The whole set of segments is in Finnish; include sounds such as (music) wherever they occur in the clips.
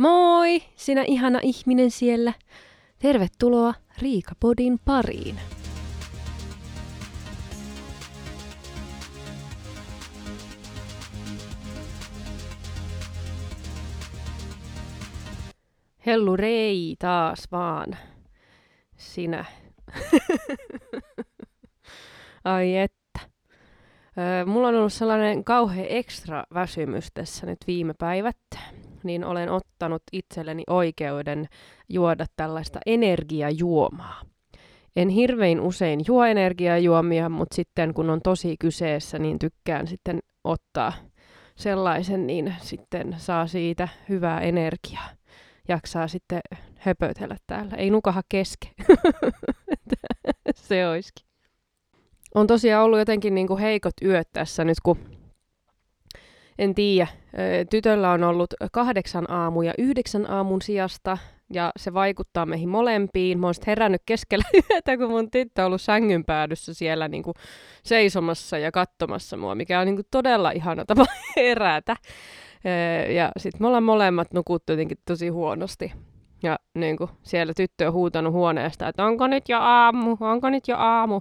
Moi, sinä ihana ihminen siellä. Tervetuloa Riikapodin pariin. Hellu rei taas vaan. Sinä. (laughs) Ai että. Mulla on ollut sellainen kauhean ekstra väsymys tässä nyt viime päivät, niin olen ottanut itselleni oikeuden juoda tällaista energiajuomaa. En hirvein usein juo energiajuomia, mutta sitten kun on tosi kyseessä, niin tykkään sitten ottaa sellaisen, niin sitten saa siitä hyvää energiaa. Jaksaa sitten höpötellä täällä. Ei nukaha keske. (laughs) Se olisikin. On tosiaan ollut jotenkin niin kuin heikot yöt tässä nyt, kun en tiedä. Tytöllä on ollut kahdeksan aamuja yhdeksän aamun sijasta, ja se vaikuttaa meihin molempiin. Mä oon herännyt keskellä (laughs) yötä, kun mun tyttö on ollut sängyn päädyssä siellä niin kuin seisomassa ja katsomassa mua, mikä on niin kuin todella ihana tapa (laughs) herätä. Ja sitten me ollaan molemmat nukuttu jotenkin tosi huonosti. Ja niin kuin siellä tyttö on huutanut huoneesta, että onko nyt jo aamu, onko nyt jo aamu.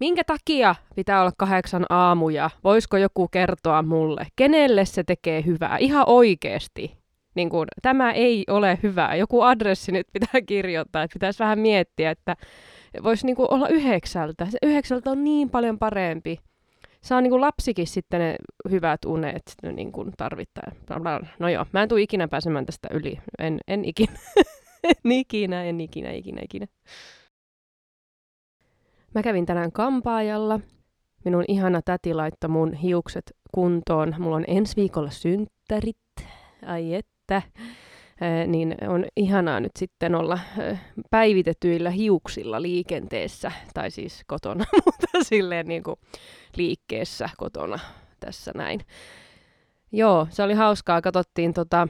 Minkä takia pitää olla kahdeksan aamuja? Voisiko joku kertoa mulle? Kenelle se tekee hyvää? Ihan oikeasti. Niin kun, tämä ei ole hyvää. Joku adressi nyt pitää kirjoittaa, että pitäisi vähän miettiä, että voisi niin olla yhdeksältä. Se yhdeksältä on niin paljon parempi. Saa niin lapsikin sitten ne hyvät unet niin kuin tarvittaa. No joo, mä en tule ikinä pääsemään tästä yli. En, en ikinä. (laughs) en ikinä, en ikinä, ikinä, ikinä. Mä kävin tänään kampaajalla. Minun ihana täti laittoi mun hiukset kuntoon. Mulla on ensi viikolla synttärit. Ai että. Äh, niin on ihanaa nyt sitten olla päivitetyillä hiuksilla liikenteessä, tai siis kotona, (laughs) mutta silleen niin kuin liikkeessä kotona tässä näin. Joo, se oli hauskaa. Katsottiin tota,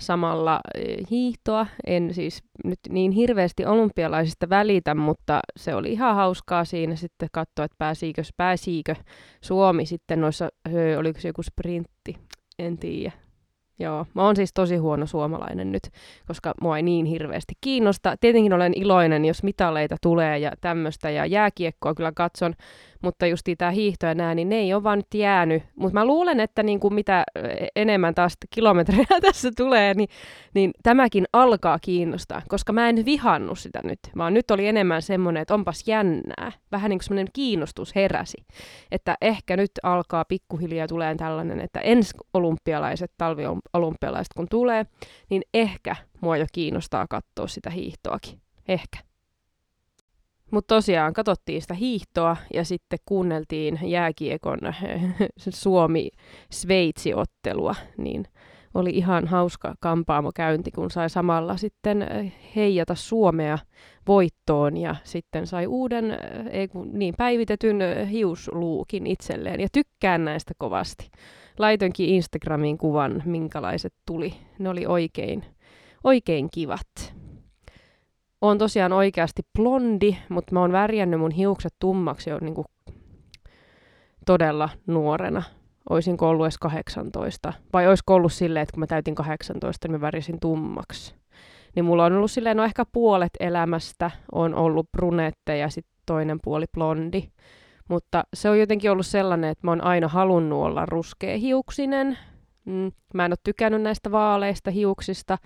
samalla eh, hiihtoa. En siis nyt niin hirveästi olympialaisista välitä, mutta se oli ihan hauskaa siinä sitten katsoa, että pääsiikö, pääsiikö Suomi sitten noissa, oliko se joku sprintti, en tiedä. Joo, mä oon siis tosi huono suomalainen nyt, koska mua ei niin hirveästi kiinnosta. Tietenkin olen iloinen, jos mitaleita tulee ja tämmöistä, ja jääkiekkoa kyllä katson, mutta just tämä hiihto ja nää, niin ne ei ole vaan nyt jäänyt. Mutta mä luulen, että niin kuin mitä enemmän taas kilometrejä (laughs) tässä tulee, niin, niin tämäkin alkaa kiinnostaa, koska mä en vihannut sitä nyt, vaan nyt oli enemmän semmoinen, että onpas jännää. Vähän niin kuin semmoinen kiinnostus heräsi, että ehkä nyt alkaa pikkuhiljaa tulee tällainen, että ensi olympialaiset, talviolympialaiset kun tulee, niin ehkä mua jo kiinnostaa katsoa sitä hiihtoakin. Ehkä. Mutta tosiaan katsottiin sitä hiihtoa ja sitten kuunneltiin jääkiekon (laughs) Suomi-Sveitsi-ottelua, niin oli ihan hauska kampaamo käynti, kun sai samalla sitten eh, heijata Suomea voittoon ja sitten sai uuden, eh, ei kun, niin, päivitetyn eh, hiusluukin itselleen ja tykkään näistä kovasti. Laitoinkin Instagramiin kuvan, minkälaiset tuli. Ne oli oikein, oikein kivat. Oon tosiaan oikeasti blondi, mutta mä oon värjännyt mun hiukset tummaksi jo niin kuin todella nuorena. Oisin ollut edes 18. Vai olisiko ollut silleen, että kun mä täytin 18, niin mä värjäsin tummaksi. Niin mulla on ollut silleen, no ehkä puolet elämästä on ollut brunette ja sitten toinen puoli blondi. Mutta se on jotenkin ollut sellainen, että mä oon aina halunnut olla ruskeahiuksinen. Mm, mä en ole tykännyt näistä vaaleista hiuksista.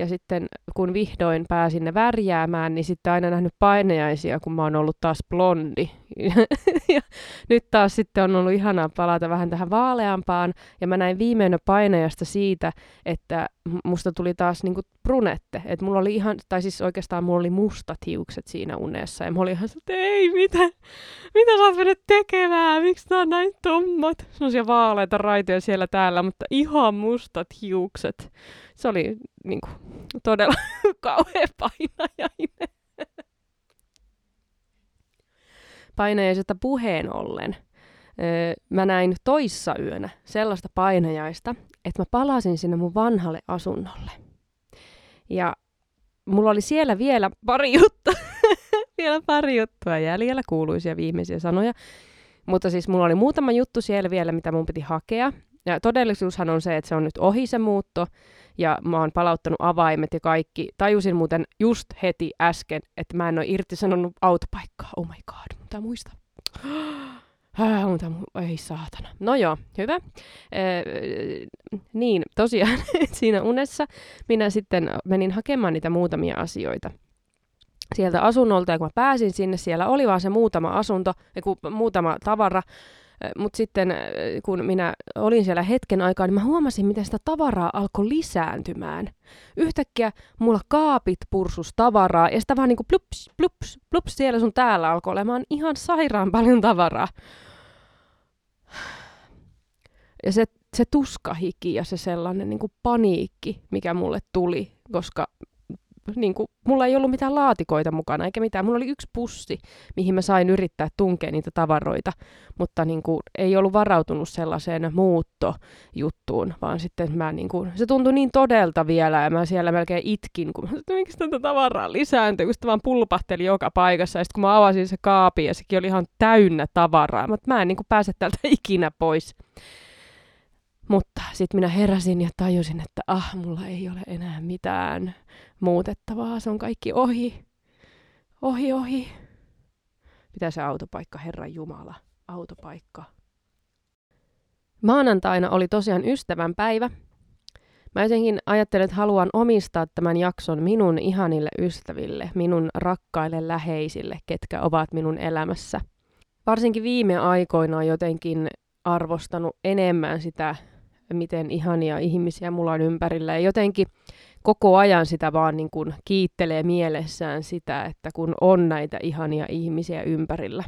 Ja sitten kun vihdoin pääsin ne värjäämään, niin sitten aina nähnyt painejaisia, kun mä oon ollut taas blondi. (laughs) ja nyt taas sitten on ollut ihanaa palata vähän tähän vaaleampaan. Ja mä näin viimeinen painajasta siitä, että musta tuli taas niinku brunette. Että mulla oli ihan, tai siis oikeastaan mulla oli mustat hiukset siinä unessa. Ja mä olin ihan että ei, mitä, mitä sä oot mennyt tekemään? Miksi tää on näin tummat? Sellaisia vaaleita raitoja siellä täällä, mutta ihan mustat hiukset. Se oli niinku, todella (laughs) kauhean painajainen. Painajaisesta puheen ollen. Öö, mä näin toissa yönä sellaista painajaista, että mä palasin sinne mun vanhalle asunnolle. Ja mulla oli siellä vielä pari (laughs) juttua, vielä pari juttua jäljellä, kuuluisia viimeisiä sanoja. Mutta siis mulla oli muutama juttu siellä vielä, mitä mun piti hakea. Ja todellisuushan on se, että se on nyt ohi se muutto, ja mä oon palauttanut avaimet ja kaikki. Tajusin muuten just heti äsken, että mä en ole irtisanonut autopaikkaa. Oh my god, mutta muista. Mutta ei saatana. No joo, hyvä. Ee, niin, tosiaan (laughs) siinä unessa minä sitten menin hakemaan niitä muutamia asioita sieltä asunnolta, ja kun mä pääsin sinne, siellä oli vaan se muutama asunto, muutama tavara, mutta sitten kun minä olin siellä hetken aikaa, niin mä huomasin, miten sitä tavaraa alkoi lisääntymään. Yhtäkkiä mulla kaapit pursus tavaraa ja sitä vaan niin kuin plups, plups, plups siellä sun täällä alkoi olemaan ihan sairaan paljon tavaraa. Ja se, se tuskahiki ja se sellainen niin kuin paniikki, mikä mulle tuli, koska niin kuin, mulla ei ollut mitään laatikoita mukana eikä mitään. Mulla oli yksi pussi, mihin mä sain yrittää tunkea niitä tavaroita, mutta niin kuin, ei ollut varautunut sellaiseen muuttojuttuun, vaan sitten mä, niin kuin, se tuntui niin todelta vielä ja mä siellä melkein itkin, kun mä että miksi tätä tavaraa lisääntyy, kun sitä vaan pulpahteli joka paikassa. Ja sitten kun mä avasin se kaapi ja sekin oli ihan täynnä tavaraa, mutta mä en niin kuin, pääse täältä (laughs) ikinä pois. Mutta sitten minä heräsin ja tajusin, että ah, mulla ei ole enää mitään muutettavaa, se on kaikki ohi. Ohi, ohi. Mitä se autopaikka, Herran Jumala, autopaikka. Maanantaina oli tosiaan ystävän päivä. Mä jotenkin ajattelin, että haluan omistaa tämän jakson minun ihanille ystäville, minun rakkaille läheisille, ketkä ovat minun elämässä. Varsinkin viime aikoina on jotenkin arvostanut enemmän sitä miten ihania ihmisiä mulla on ympärillä. Ja jotenkin koko ajan sitä vaan niin kuin kiittelee mielessään sitä, että kun on näitä ihania ihmisiä ympärillä.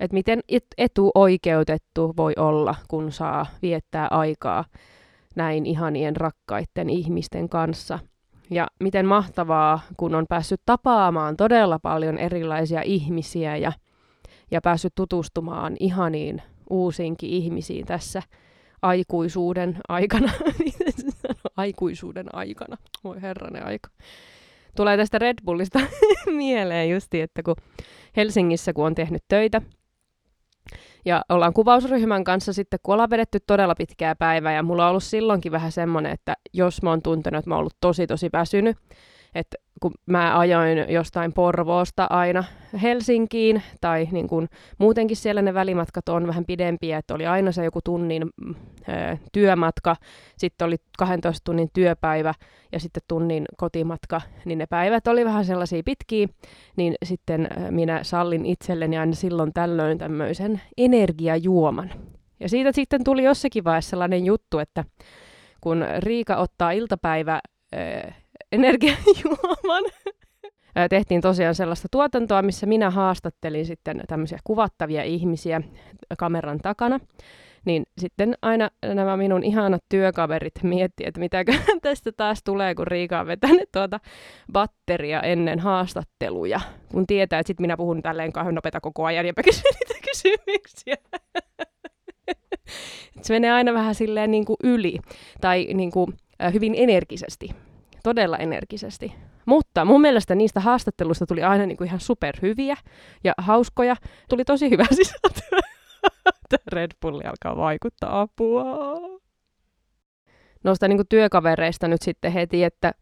Että miten etuoikeutettu voi olla, kun saa viettää aikaa näin ihanien rakkaiden ihmisten kanssa. Ja miten mahtavaa, kun on päässyt tapaamaan todella paljon erilaisia ihmisiä ja, ja päässyt tutustumaan ihaniin uusiinkin ihmisiin tässä aikuisuuden aikana. (laughs) aikuisuuden aikana. Voi herranen aika. Tulee tästä Red Bullista (laughs) mieleen justi, että kun Helsingissä kun on tehnyt töitä, ja ollaan kuvausryhmän kanssa sitten, kun ollaan vedetty todella pitkää päivää, ja mulla on ollut silloinkin vähän semmoinen, että jos mä oon tuntenut, että mä oon ollut tosi tosi väsynyt, että kun mä ajoin jostain Porvoosta aina Helsinkiin, tai niin kun, muutenkin siellä ne välimatkat on vähän pidempiä, että oli aina se joku tunnin ö, työmatka, sitten oli 12 tunnin työpäivä ja sitten tunnin kotimatka, niin ne päivät oli vähän sellaisia pitkiä, niin sitten minä sallin itselleni aina silloin tällöin tämmöisen energiajuoman. Ja siitä sitten tuli jossakin vaiheessa sellainen juttu, että kun Riika ottaa iltapäivä energiajuoman. Tehtiin tosiaan sellaista tuotantoa, missä minä haastattelin sitten tämmöisiä kuvattavia ihmisiä kameran takana. Niin sitten aina nämä minun ihanat työkaverit miettii, että mitä tästä taas tulee, kun Riika on vetänyt tuota batteria ennen haastatteluja. Kun tietää, että sitten minä puhun tälleen kauhean nopeita koko ajan ja kysyn niitä kysymyksiä. se menee aina vähän silleen niin kuin yli tai niin kuin, hyvin energisesti todella energisesti. Mutta mun mielestä niistä haastatteluista tuli aina niin kuin ihan superhyviä ja hauskoja. Tuli tosi hyvä (laughs) sisältö. Red Bulli alkaa vaikuttaa apua. Noista niin kuin työkavereista nyt sitten heti, että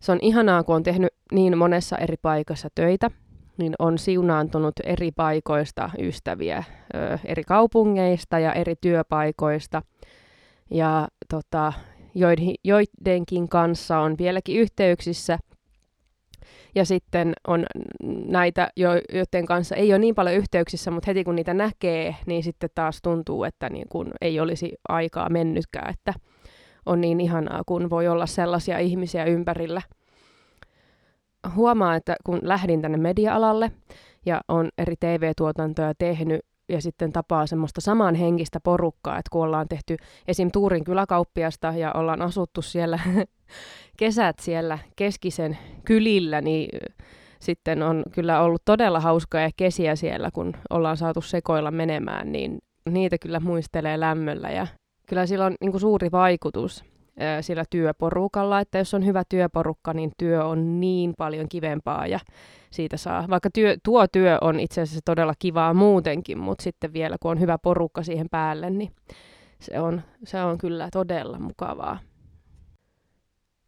se on ihanaa, kun on tehnyt niin monessa eri paikassa töitä, niin on siunaantunut eri paikoista ystäviä, eri kaupungeista ja eri työpaikoista. Ja tota, joidenkin kanssa on vieläkin yhteyksissä. Ja sitten on näitä, joiden kanssa ei ole niin paljon yhteyksissä, mutta heti kun niitä näkee, niin sitten taas tuntuu, että niin kun ei olisi aikaa mennytkään, että on niin ihanaa, kun voi olla sellaisia ihmisiä ympärillä. Huomaa, että kun lähdin tänne media-alalle ja on eri TV-tuotantoja tehnyt, ja sitten tapaa semmoista samanhenkistä porukkaa, että kun ollaan tehty esim. Tuurin kyläkauppiasta ja ollaan asuttu siellä (laughs) kesät siellä keskisen kylillä, niin sitten on kyllä ollut todella hauskaa kesiä siellä, kun ollaan saatu sekoilla menemään, niin niitä kyllä muistelee lämmöllä ja kyllä sillä on niin suuri vaikutus sillä työporukalla, että jos on hyvä työporukka, niin työ on niin paljon kivempaa ja siitä saa, vaikka työ, tuo työ on itse asiassa todella kivaa muutenkin, mutta sitten vielä kun on hyvä porukka siihen päälle, niin se on, se on kyllä todella mukavaa.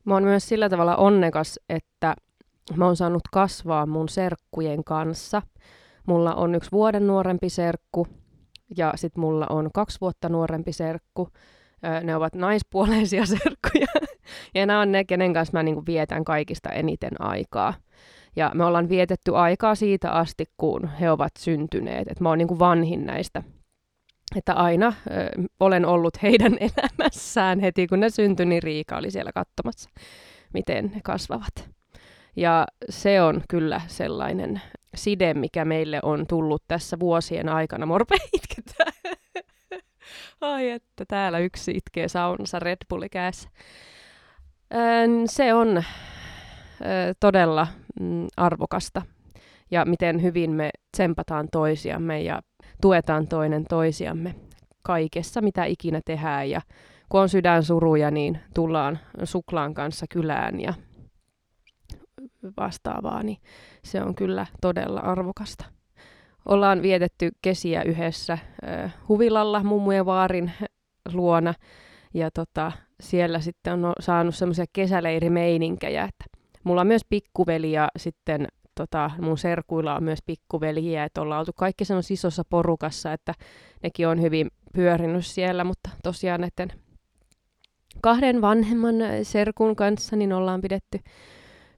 Mä oon myös sillä tavalla onnekas, että mä oon saanut kasvaa mun serkkujen kanssa. Mulla on yksi vuoden nuorempi serkku ja sitten mulla on kaksi vuotta nuorempi serkku. Ne ovat naispuoleisia (laughs) serkkuja. ja nämä on ne, kenen kanssa mä niinku vietän kaikista eniten aikaa. Ja me ollaan vietetty aikaa siitä asti, kun he ovat syntyneet. Et mä oon niinku vanhin näistä. Että aina ö, olen ollut heidän (laughs) elämässään heti, kun ne syntyi, niin Riika oli siellä katsomassa, miten ne kasvavat. Ja se on kyllä sellainen side, mikä meille on tullut tässä vuosien aikana. Morpe (laughs) itketään. Ai että täällä yksi itkee saunassa Red Bulli kädessä. Se on todella mm, arvokasta ja miten hyvin me tsempataan toisiamme ja tuetaan toinen toisiamme kaikessa, mitä ikinä tehdään. Ja kun on sydän suruja, niin tullaan suklaan kanssa kylään ja vastaavaa, niin se on kyllä todella arvokasta. Ollaan vietetty kesiä yhdessä huvilalla mummujen vaarin luona. Ja tota, siellä sitten on saanut semmoisia kesäleirimeininkäjä, että mulla on myös pikkuveli ja sitten tota, mun serkuilla on myös pikkuveliä, että ollaan oltu kaikki semmoisessa isossa porukassa, että nekin on hyvin pyörinyt siellä, mutta tosiaan näiden kahden vanhemman serkun kanssa niin ollaan pidetty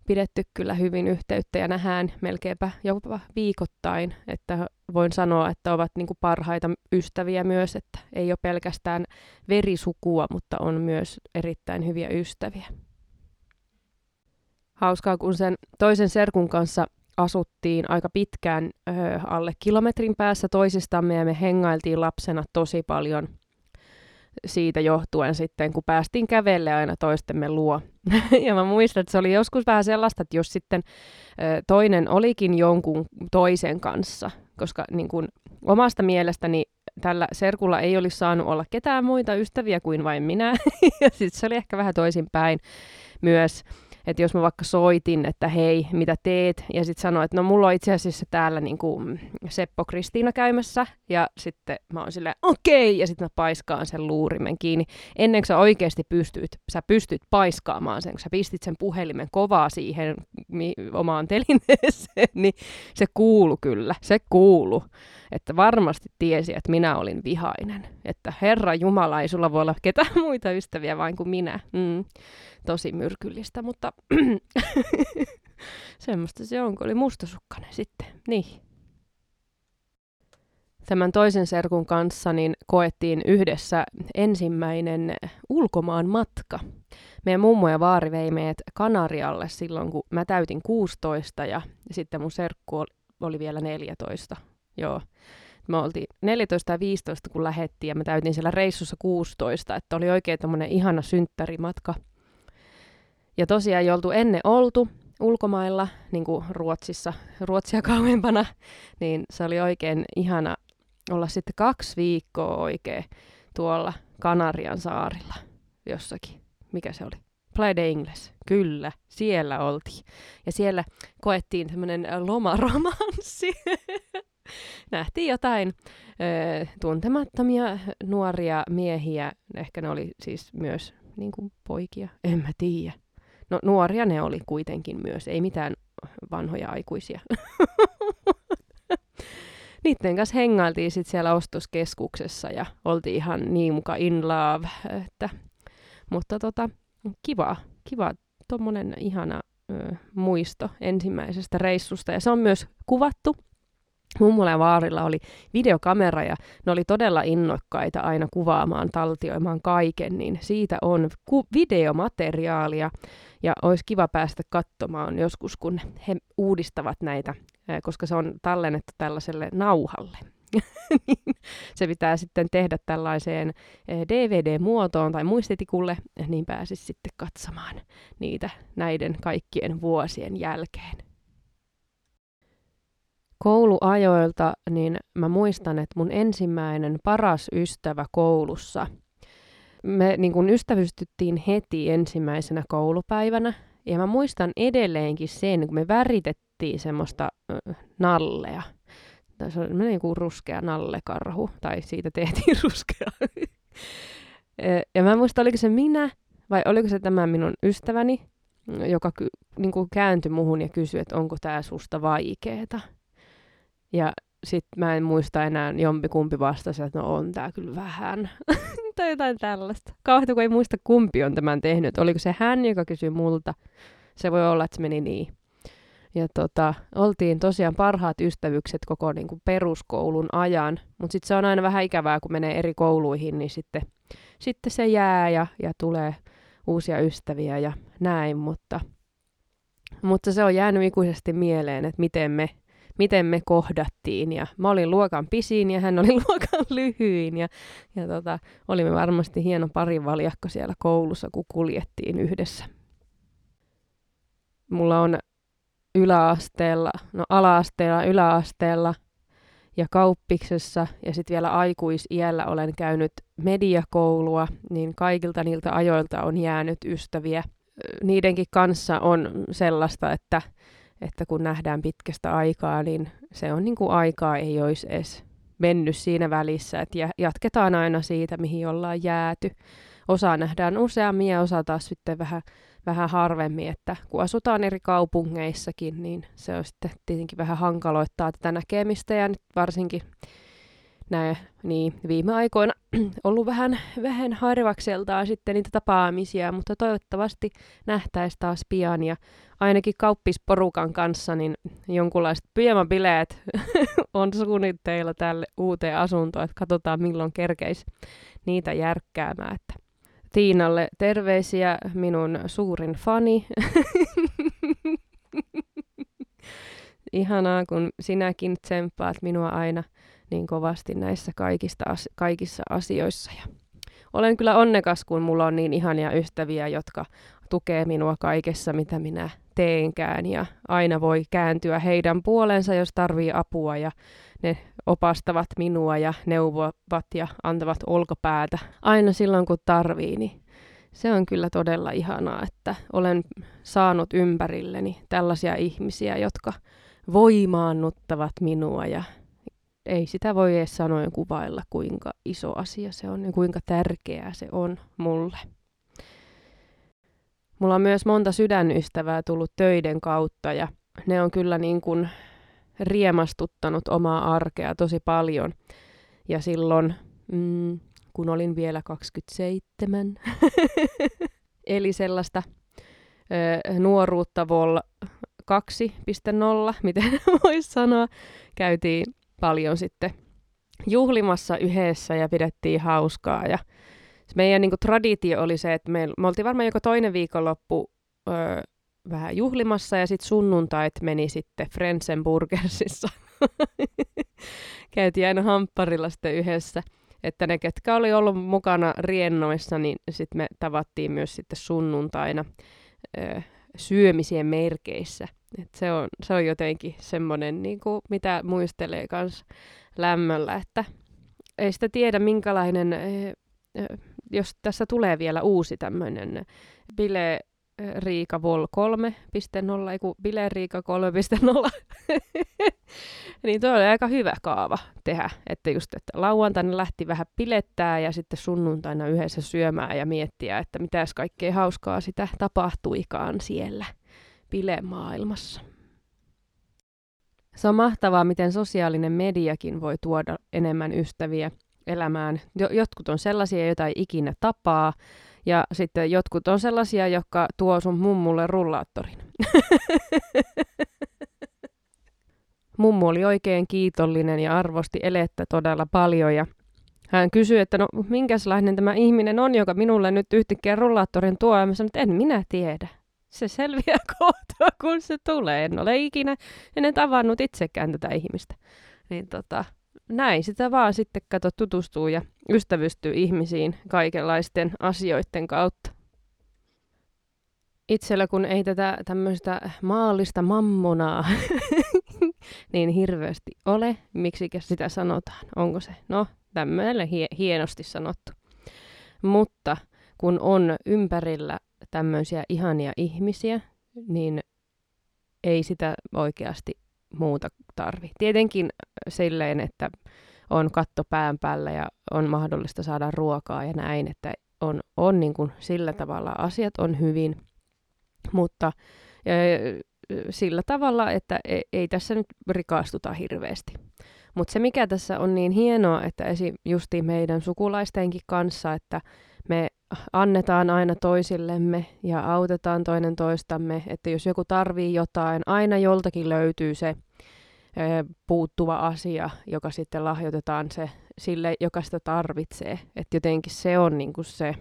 pidetty kyllä hyvin yhteyttä ja nähdään melkeinpä jopa viikoittain, että voin sanoa, että ovat niin kuin parhaita ystäviä myös, että ei ole pelkästään verisukua, mutta on myös erittäin hyviä ystäviä. Hauskaa, kun sen toisen serkun kanssa asuttiin aika pitkään ö, alle kilometrin päässä toisistamme ja me hengailtiin lapsena tosi paljon – siitä johtuen sitten, kun päästiin kävelle aina toistemme luo. (laughs) ja mä muistan, että se oli joskus vähän sellaista, että jos sitten toinen olikin jonkun toisen kanssa, koska niin kun, omasta mielestäni tällä serkulla ei olisi saanut olla ketään muita ystäviä kuin vain minä. (laughs) ja sitten se oli ehkä vähän toisinpäin myös. Että jos mä vaikka soitin, että hei, mitä teet, ja sitten sanoin, että no mulla on itse asiassa täällä niin kuin Seppo Kristiina käymässä, ja sitten mä oon silleen, okei, okay, ja sitten mä paiskaan sen luurimen kiinni. Ennen kuin sä oikeasti pystyt, sä pystyt paiskaamaan sen, kun sä pistit sen puhelimen kovaa siihen mi- omaan telineeseen, (laughs) niin se kuulu kyllä, se kuulu. Että varmasti tiesi, että minä olin vihainen. Että Herra Jumala, ei sulla voi olla ketään (laughs) muita ystäviä vain kuin minä. Mm tosi myrkyllistä, mutta (clears throat) semmoista se on, kun oli mustasukkainen sitten. Niin. Tämän toisen serkun kanssa niin koettiin yhdessä ensimmäinen ulkomaan matka. Meidän mummo ja vaari vei meidät Kanarialle silloin, kun mä täytin 16 ja sitten mun serkku oli vielä 14. Joo. Me oltiin 14 ja 15, kun lähettiin ja mä täytin siellä reissussa 16, että oli oikein tämmöinen ihana synttärimatka – ja tosiaan ei oltu ennen oltu ulkomailla, niin kuin Ruotsissa, Ruotsia kauempana, niin se oli oikein ihana olla sitten kaksi viikkoa oikein tuolla Kanarian saarilla jossakin. Mikä se oli? Playa de Ingles. Kyllä, siellä oltiin. Ja siellä koettiin tämmöinen lomaromanssi. (laughs) Nähtiin jotain ö, tuntemattomia nuoria miehiä. Ehkä ne oli siis myös niin kuin poikia, en mä tiedä. No nuoria ne oli kuitenkin myös, ei mitään vanhoja aikuisia. (laughs) Niiden kanssa hengailtiin sitten siellä ostoskeskuksessa ja oltiin ihan niin muka in love. Että, mutta tota, kiva, kiva tuommoinen ihana ö, muisto ensimmäisestä reissusta. Ja se on myös kuvattu Mummola ja Vaarilla oli videokamera ja ne oli todella innokkaita aina kuvaamaan, taltioimaan kaiken, niin siitä on ku- videomateriaalia ja olisi kiva päästä katsomaan joskus, kun he uudistavat näitä, koska se on tallennettu tällaiselle nauhalle. (laughs) Niin se pitää sitten tehdä tällaiseen DVD-muotoon tai muistitikulle, niin pääsisi sitten katsomaan niitä näiden kaikkien vuosien jälkeen kouluajoilta, niin mä muistan, että mun ensimmäinen paras ystävä koulussa, me niin kun ystävystyttiin heti ensimmäisenä koulupäivänä, ja mä muistan edelleenkin sen, kun me väritettiin semmoista nallea. Se oli niin kuin ruskea nallekarhu, tai siitä tehtiin (laughs) ruskea ja mä en muista, oliko se minä vai oliko se tämä minun ystäväni, joka ky- niin kuin kääntyi muhun ja kysyi, että onko tämä susta vaikeeta. Ja sitten mä en muista enää jompikumpi vastasi, että no on tää kyllä vähän. (laughs) tai jotain tällaista. Kauheita, kun ei muista kumpi on tämän tehnyt. Oliko se hän, joka kysyi multa. Se voi olla, että se meni niin. Ja tota, oltiin tosiaan parhaat ystävykset koko niin kuin peruskoulun ajan, mutta sitten se on aina vähän ikävää, kun menee eri kouluihin, niin sitten, sitten se jää ja, ja tulee uusia ystäviä ja näin, mutta, mutta se on jäänyt ikuisesti mieleen, että miten me, miten me kohdattiin. Ja mä olin luokan pisin ja hän oli (laughs) luokan lyhyin ja, ja tota, olimme varmasti hieno parivaljakko siellä koulussa, kun kuljettiin yhdessä. Mulla on yläasteella, no alaasteella, yläasteella ja kauppiksessa ja sitten vielä aikuisiällä olen käynyt mediakoulua, niin kaikilta niiltä ajoilta on jäänyt ystäviä. Niidenkin kanssa on sellaista, että, että kun nähdään pitkästä aikaa, niin se on niin kuin aikaa ei olisi edes mennyt siinä välissä, että jatketaan aina siitä, mihin ollaan jääty. Osa nähdään useammin ja osa taas sitten vähän vähän harvemmin, että kun asutaan eri kaupungeissakin, niin se on sitten tietenkin vähän hankaloittaa tätä näkemistä ja nyt varsinkin näin, niin viime aikoina (clears throat) ollut vähän, vähän harvakseltaan sitten niitä tapaamisia, mutta toivottavasti nähtäisi taas pian ja ainakin kauppisporukan kanssa niin jonkunlaiset pyjamabileet (laughs) on suunnitteilla tälle uuteen asuntoon, että katsotaan milloin kerkeisi niitä järkkäämään, että Tiinalle terveisiä, minun suurin fani. (laughs) Ihanaa, kun sinäkin tsemppaat minua aina niin kovasti näissä kaikista, kaikissa asioissa. Ja olen kyllä onnekas, kun mulla on niin ihania ystäviä, jotka tukee minua kaikessa, mitä minä teenkään. Ja aina voi kääntyä heidän puolensa, jos tarvii apua. Ja ne opastavat minua ja neuvovat ja antavat olkapäätä aina silloin, kun tarvii, niin se on kyllä todella ihanaa, että olen saanut ympärilleni tällaisia ihmisiä, jotka voimaannuttavat minua ja ei sitä voi edes sanoen kuvailla, kuinka iso asia se on ja kuinka tärkeää se on mulle. Mulla on myös monta sydänystävää tullut töiden kautta ja ne on kyllä niin kuin riemastuttanut omaa arkea tosi paljon. Ja silloin, mm, kun olin vielä 27, (laughs) eli sellaista ö, nuoruutta vol 2.0, miten (laughs) voisi sanoa, käytiin paljon sitten juhlimassa yhdessä ja pidettiin hauskaa. Ja meidän niin kuin, traditio oli se, että me, me oltiin varmaan joko toinen viikonloppu ö, vähän juhlimassa ja sitten sunnuntait meni sitten Frensenburgersissa. (laughs) Käytiin aina hampparilla sitten yhdessä. Että ne, ketkä oli ollut mukana riennoissa, niin sitten me tavattiin myös sitten sunnuntaina ö, syömisien merkeissä. Et se, on, se on jotenkin semmoinen, niin kuin, mitä muistelee myös lämmöllä, että ei sitä tiedä minkälainen, jos tässä tulee vielä uusi tämmöinen bile Riika Vol 3.0, ei kun Bile Riika 3.0. (laughs) niin tuo oli aika hyvä kaava tehdä, että just, että lauantaina lähti vähän pilettää ja sitten sunnuntaina yhdessä syömään ja miettiä, että mitäs kaikkea hauskaa sitä tapahtuikaan siellä bilemaailmassa. Se on mahtavaa, miten sosiaalinen mediakin voi tuoda enemmän ystäviä elämään. Jotkut on sellaisia, joita ei ikinä tapaa, ja sitten jotkut on sellaisia, jotka tuo sun mummulle rullaattorin. (laughs) Mummu oli oikein kiitollinen ja arvosti elettä todella paljon ja hän kysyi, että no minkälainen tämä ihminen on, joka minulle nyt yhtäkkiä rullaattorin tuo. Ja mä sanoin, että en minä tiedä. Se selviää (laughs) kohta, kun se tulee. En ole ikinä ennen tavannut itsekään tätä ihmistä. Niin tota, näin sitä vaan sitten kato tutustuu ja ystävystyy ihmisiin kaikenlaisten asioiden kautta. Itsellä kun ei tätä tämmöistä maallista mammonaa (laughs) niin hirveästi ole, miksi sitä sanotaan? Onko se? No, tämmöinen hie- hienosti sanottu. Mutta kun on ympärillä tämmöisiä ihania ihmisiä, niin ei sitä oikeasti muuta tarvi. Tietenkin silleen, että on katto pään päällä ja on mahdollista saada ruokaa ja näin, että on, on niin kuin sillä tavalla asiat on hyvin, mutta ja, sillä tavalla, että ei, ei tässä nyt rikastuta hirveästi. Mutta se, mikä tässä on niin hienoa, että esim. justi meidän sukulaistenkin kanssa, että me annetaan aina toisillemme ja autetaan toinen toistamme, että jos joku tarvii jotain, aina joltakin löytyy se puuttuva asia, joka sitten lahjoitetaan se sille, joka sitä tarvitsee. Että jotenkin se on, niin kuin se,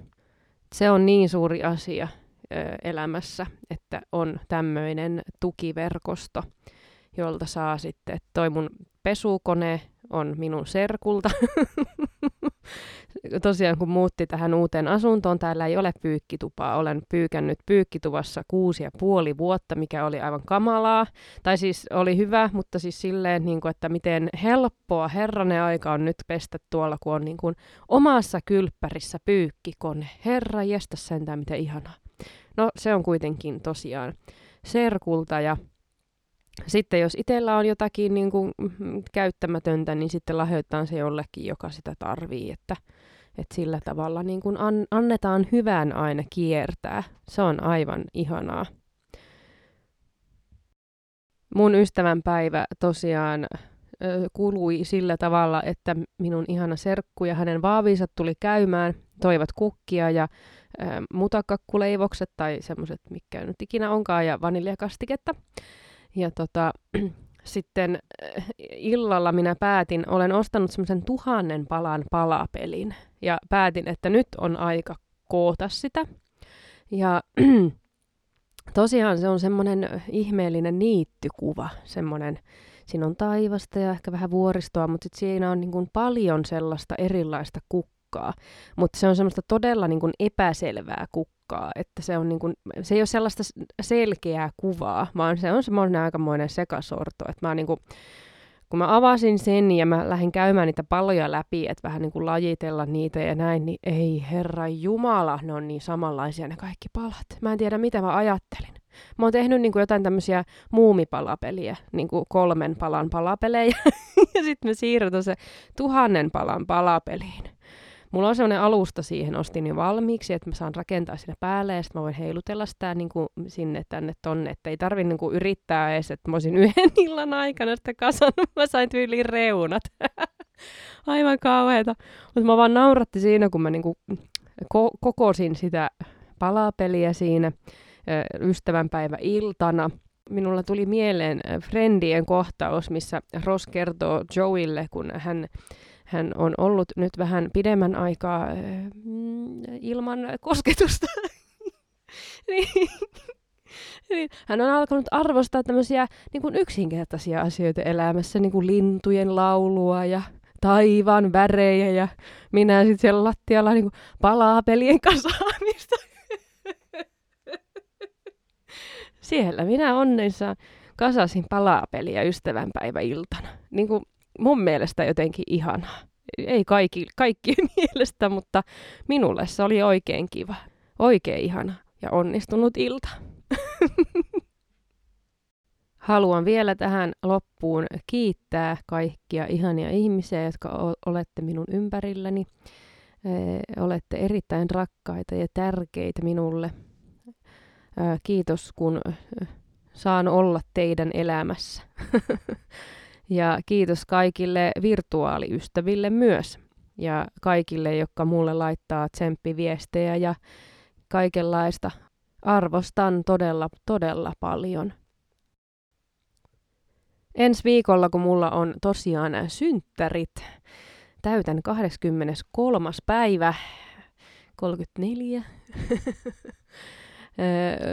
se on niin suuri asia elämässä, että on tämmöinen tukiverkosto, jolta saa sitten, toi mun pesukone on minun serkulta. (laughs) Tosiaan kun muutti tähän uuteen asuntoon, täällä ei ole pyykkitupaa. Olen pyykännyt pyykkituvassa kuusi ja puoli vuotta, mikä oli aivan kamalaa. Tai siis oli hyvä, mutta siis silleen, niin kuin, että miten helppoa herranen aika on nyt pestä tuolla, kun on niin kuin omassa kylppärissä pyykkikone. Herra jestä sentään, miten ihanaa. No se on kuitenkin tosiaan serkulta ja sitten jos itsellä on jotakin niin kuin, käyttämätöntä, niin sitten lahjoitetaan se jollekin, joka sitä tarvii, että, että sillä tavalla niin kuin an, annetaan hyvän aina kiertää. Se on aivan ihanaa. Mun ystävänpäivä tosiaan ö, kului sillä tavalla, että minun ihana serkku ja hänen vaavinsa tuli käymään, toivat kukkia ja ö, mutakakkuleivokset tai semmoiset, mikä nyt ikinä onkaan, ja vaniljakastiketta. Ja tota, (clears throat) sitten illalla minä päätin, olen ostanut semmoisen tuhannen palan palapelin. Ja päätin, että nyt on aika koota sitä. Ja (clears throat) tosiaan se on semmoinen ihmeellinen niittykuva, semmoinen, siinä on taivasta ja ehkä vähän vuoristoa, mutta sit siinä on niin kuin paljon sellaista erilaista kukkaa. Mutta se on semmoista todella niin kuin epäselvää kukkaa että se, on niin kuin, se ei ole sellaista selkeää kuvaa, vaan se on semmoinen aikamoinen sekasorto, että mä niin kuin, kun mä avasin sen ja mä lähdin käymään niitä palloja läpi, että vähän niin kuin lajitella niitä ja näin, niin ei herra jumala, ne on niin samanlaisia ne kaikki palat. Mä en tiedä, mitä mä ajattelin. Mä oon tehnyt niin kuin jotain tämmöisiä muumipalapeliä, niin kuin kolmen palan palapelejä, (laughs) ja sitten me siirrytään se tuhannen palan palapeliin. Mulla on sellainen alusta siihen, ostin jo valmiiksi, että mä saan rakentaa sinne päälle ja sitten mä voin heilutella sitä niin kuin sinne tänne tonne, että ei tarvi niin kuin yrittää edes, että mä olisin (laughs) yhden illan aikana sitä kasannut, mä sain tyyliin reunat. (laughs) Aivan kauheeta. Mutta mä vaan nauratti siinä, kun mä niin kuin ko- kokosin sitä palapeliä siinä ystävänpäivä iltana. Minulla tuli mieleen Friendien kohtaus, missä Ross kertoo Joeylle, kun hän hän on ollut nyt vähän pidemmän aikaa äh, mm, ilman kosketusta. (laughs) niin, niin, hän on alkanut arvostaa tämmöisiä niin kuin yksinkertaisia asioita elämässä, niin kuin lintujen laulua ja taivaan värejä ja minä sitten siellä lattialla niin kuin pelien kasaamista. (laughs) Siellä minä onnessa kasasin palapeliä ystävänpäiväiltana. Niin kuin mun mielestä jotenkin ihanaa. Ei kaikki, kaikkien (laughs) mielestä, mutta minulle se oli oikein kiva. Oikein ihana ja onnistunut ilta. (laughs) Haluan vielä tähän loppuun kiittää kaikkia ihania ihmisiä, jotka olette minun ympärilläni. olette erittäin rakkaita ja tärkeitä minulle. kiitos, kun saan olla teidän elämässä. (laughs) Ja kiitos kaikille virtuaaliystäville myös. Ja kaikille, jotka mulle laittaa tsemppiviestejä ja kaikenlaista. Arvostan todella, todella paljon. Ensi viikolla, kun mulla on tosiaan synttärit, täytän 23. päivä, 34. (laughs)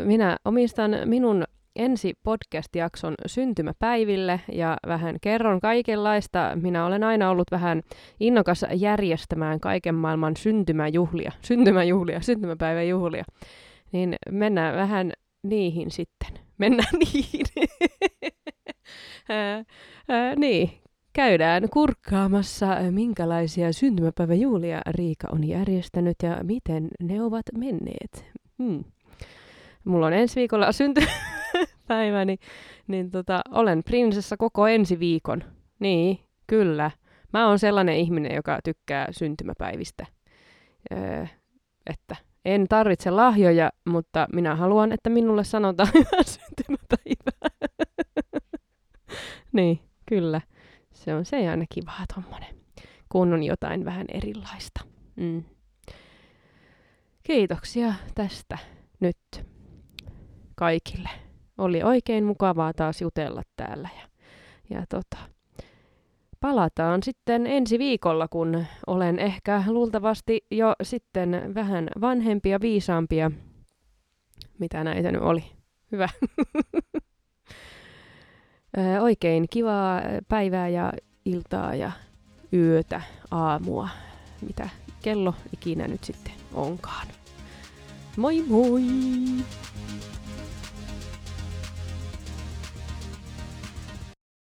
Minä omistan minun ensi podcast-jakson syntymäpäiville ja vähän kerron kaikenlaista. Minä olen aina ollut vähän innokas järjestämään kaiken maailman syntymäjuhlia, syntymäjuhlia, syntymäpäiväjuhlia. Niin mennään vähän niihin sitten. Mennään (laughs) niihin. ää, ää, niin, käydään kurkkaamassa, minkälaisia syntymäpäiväjuhlia Riika on järjestänyt ja miten ne ovat menneet. Hmm. Mulla on ensi viikolla synty (laughs) päivä, niin, niin tota, olen prinsessa koko ensi viikon. Niin, kyllä. Mä oon sellainen ihminen, joka tykkää syntymäpäivistä. Öö, että en tarvitse lahjoja, mutta minä haluan, että minulle sanotaan (laughs) hyvää syntymäpäivää. (laughs) niin, kyllä. Se on se aina kivaa tommonen, kun on jotain vähän erilaista. Mm. Kiitoksia tästä nyt kaikille. Oli oikein mukavaa taas jutella täällä. Ja, ja tota, palataan sitten ensi viikolla, kun olen ehkä luultavasti jo sitten vähän vanhempia, viisaampia. Mitä näitä nyt oli? Hyvä. (laughs) Oikein kivaa päivää ja iltaa ja yötä, aamua, mitä kello ikinä nyt sitten onkaan. Moi moi!